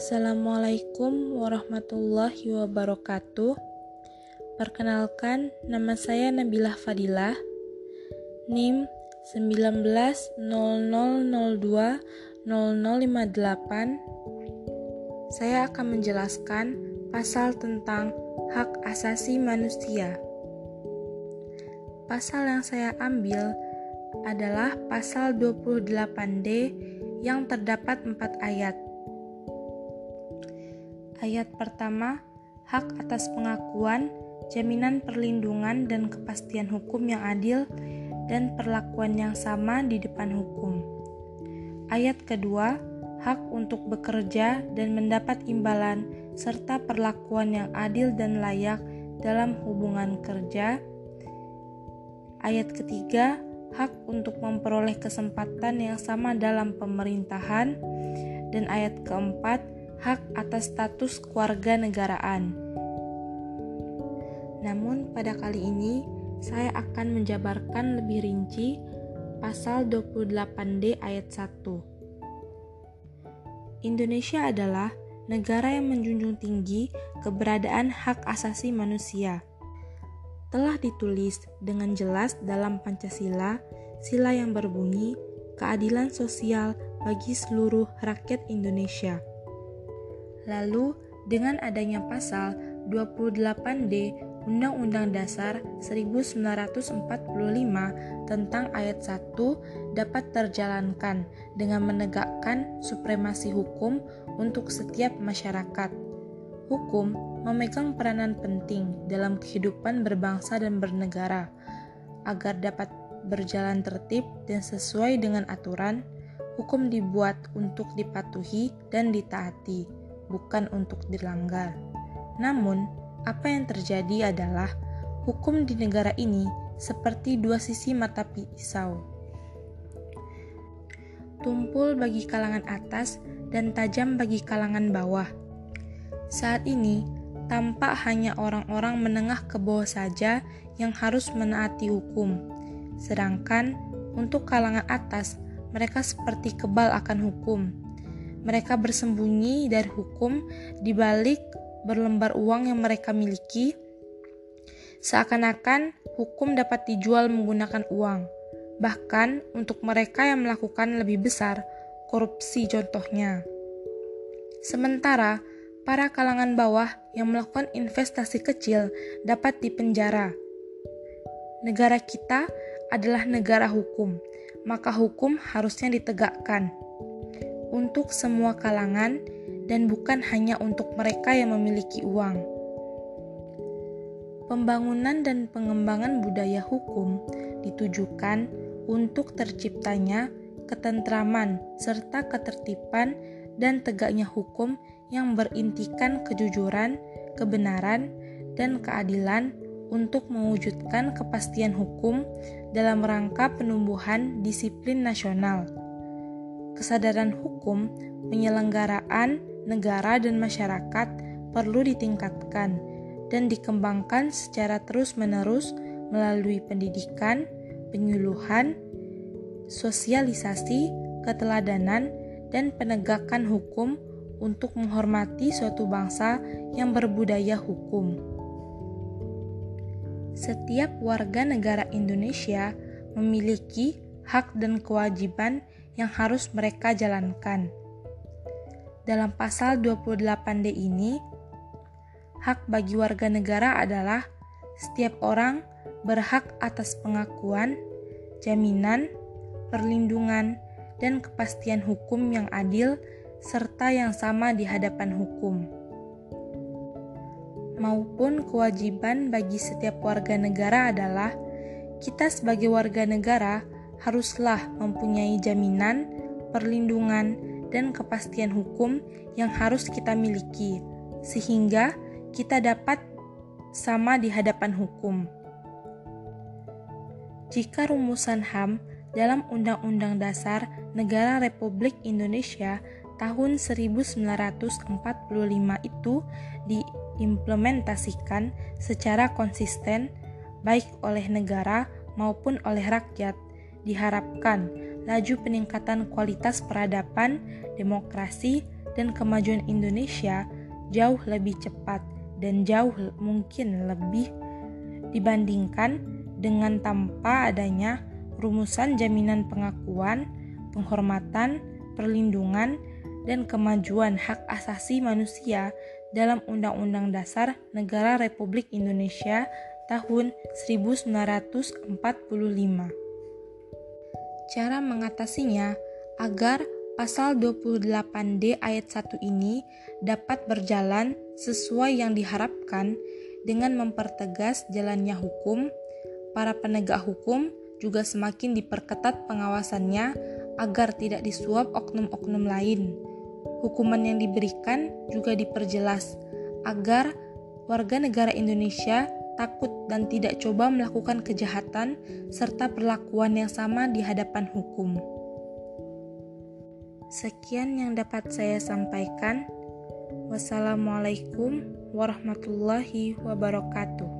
Assalamualaikum warahmatullahi wabarakatuh. Perkenalkan, nama saya Nabilah Fadilah. NIM 1900020058. Saya akan menjelaskan pasal tentang hak asasi manusia. Pasal yang saya ambil adalah pasal 28D yang terdapat empat ayat Ayat pertama, hak atas pengakuan, jaminan perlindungan dan kepastian hukum yang adil dan perlakuan yang sama di depan hukum. Ayat kedua, hak untuk bekerja dan mendapat imbalan serta perlakuan yang adil dan layak dalam hubungan kerja. Ayat ketiga, hak untuk memperoleh kesempatan yang sama dalam pemerintahan. Dan ayat keempat, hak atas status keluarga negaraan. Namun pada kali ini saya akan menjabarkan lebih rinci pasal 28D ayat 1. Indonesia adalah negara yang menjunjung tinggi keberadaan hak asasi manusia. Telah ditulis dengan jelas dalam Pancasila, sila yang berbunyi keadilan sosial bagi seluruh rakyat Indonesia. Lalu, dengan adanya pasal 28D Undang-Undang Dasar 1945 tentang ayat 1 dapat terjalankan dengan menegakkan supremasi hukum untuk setiap masyarakat. Hukum memegang peranan penting dalam kehidupan berbangsa dan bernegara agar dapat berjalan tertib dan sesuai dengan aturan. Hukum dibuat untuk dipatuhi dan ditaati bukan untuk dilanggar. Namun, apa yang terjadi adalah hukum di negara ini seperti dua sisi mata pisau. Tumpul bagi kalangan atas dan tajam bagi kalangan bawah. Saat ini, tampak hanya orang-orang menengah ke bawah saja yang harus menaati hukum. Sedangkan untuk kalangan atas, mereka seperti kebal akan hukum mereka bersembunyi dari hukum di balik berlembar uang yang mereka miliki. Seakan-akan hukum dapat dijual menggunakan uang. Bahkan untuk mereka yang melakukan lebih besar, korupsi contohnya. Sementara para kalangan bawah yang melakukan investasi kecil dapat dipenjara. Negara kita adalah negara hukum, maka hukum harusnya ditegakkan untuk semua kalangan dan bukan hanya untuk mereka yang memiliki uang. Pembangunan dan pengembangan budaya hukum ditujukan untuk terciptanya ketentraman serta ketertiban dan tegaknya hukum yang berintikan kejujuran, kebenaran, dan keadilan untuk mewujudkan kepastian hukum dalam rangka penumbuhan disiplin nasional kesadaran hukum, penyelenggaraan negara dan masyarakat perlu ditingkatkan dan dikembangkan secara terus-menerus melalui pendidikan, penyuluhan, sosialisasi, keteladanan, dan penegakan hukum untuk menghormati suatu bangsa yang berbudaya hukum. Setiap warga negara Indonesia memiliki hak dan kewajiban yang harus mereka jalankan. Dalam pasal 28D ini, hak bagi warga negara adalah setiap orang berhak atas pengakuan, jaminan, perlindungan, dan kepastian hukum yang adil serta yang sama di hadapan hukum. Maupun kewajiban bagi setiap warga negara adalah kita sebagai warga negara haruslah mempunyai jaminan, perlindungan, dan kepastian hukum yang harus kita miliki, sehingga kita dapat sama di hadapan hukum. Jika rumusan HAM dalam Undang-Undang Dasar Negara Republik Indonesia tahun 1945 itu diimplementasikan secara konsisten baik oleh negara maupun oleh rakyat diharapkan laju peningkatan kualitas peradaban, demokrasi, dan kemajuan Indonesia jauh lebih cepat dan jauh mungkin lebih dibandingkan dengan tanpa adanya rumusan jaminan pengakuan, penghormatan, perlindungan, dan kemajuan hak asasi manusia dalam Undang-Undang Dasar Negara Republik Indonesia tahun 1945. Cara mengatasinya agar pasal 28D ayat 1 ini dapat berjalan sesuai yang diharapkan dengan mempertegas jalannya hukum, para penegak hukum juga semakin diperketat pengawasannya agar tidak disuap oknum-oknum lain. Hukuman yang diberikan juga diperjelas agar warga negara Indonesia takut dan tidak coba melakukan kejahatan serta perlakuan yang sama di hadapan hukum. Sekian yang dapat saya sampaikan. Wassalamualaikum warahmatullahi wabarakatuh.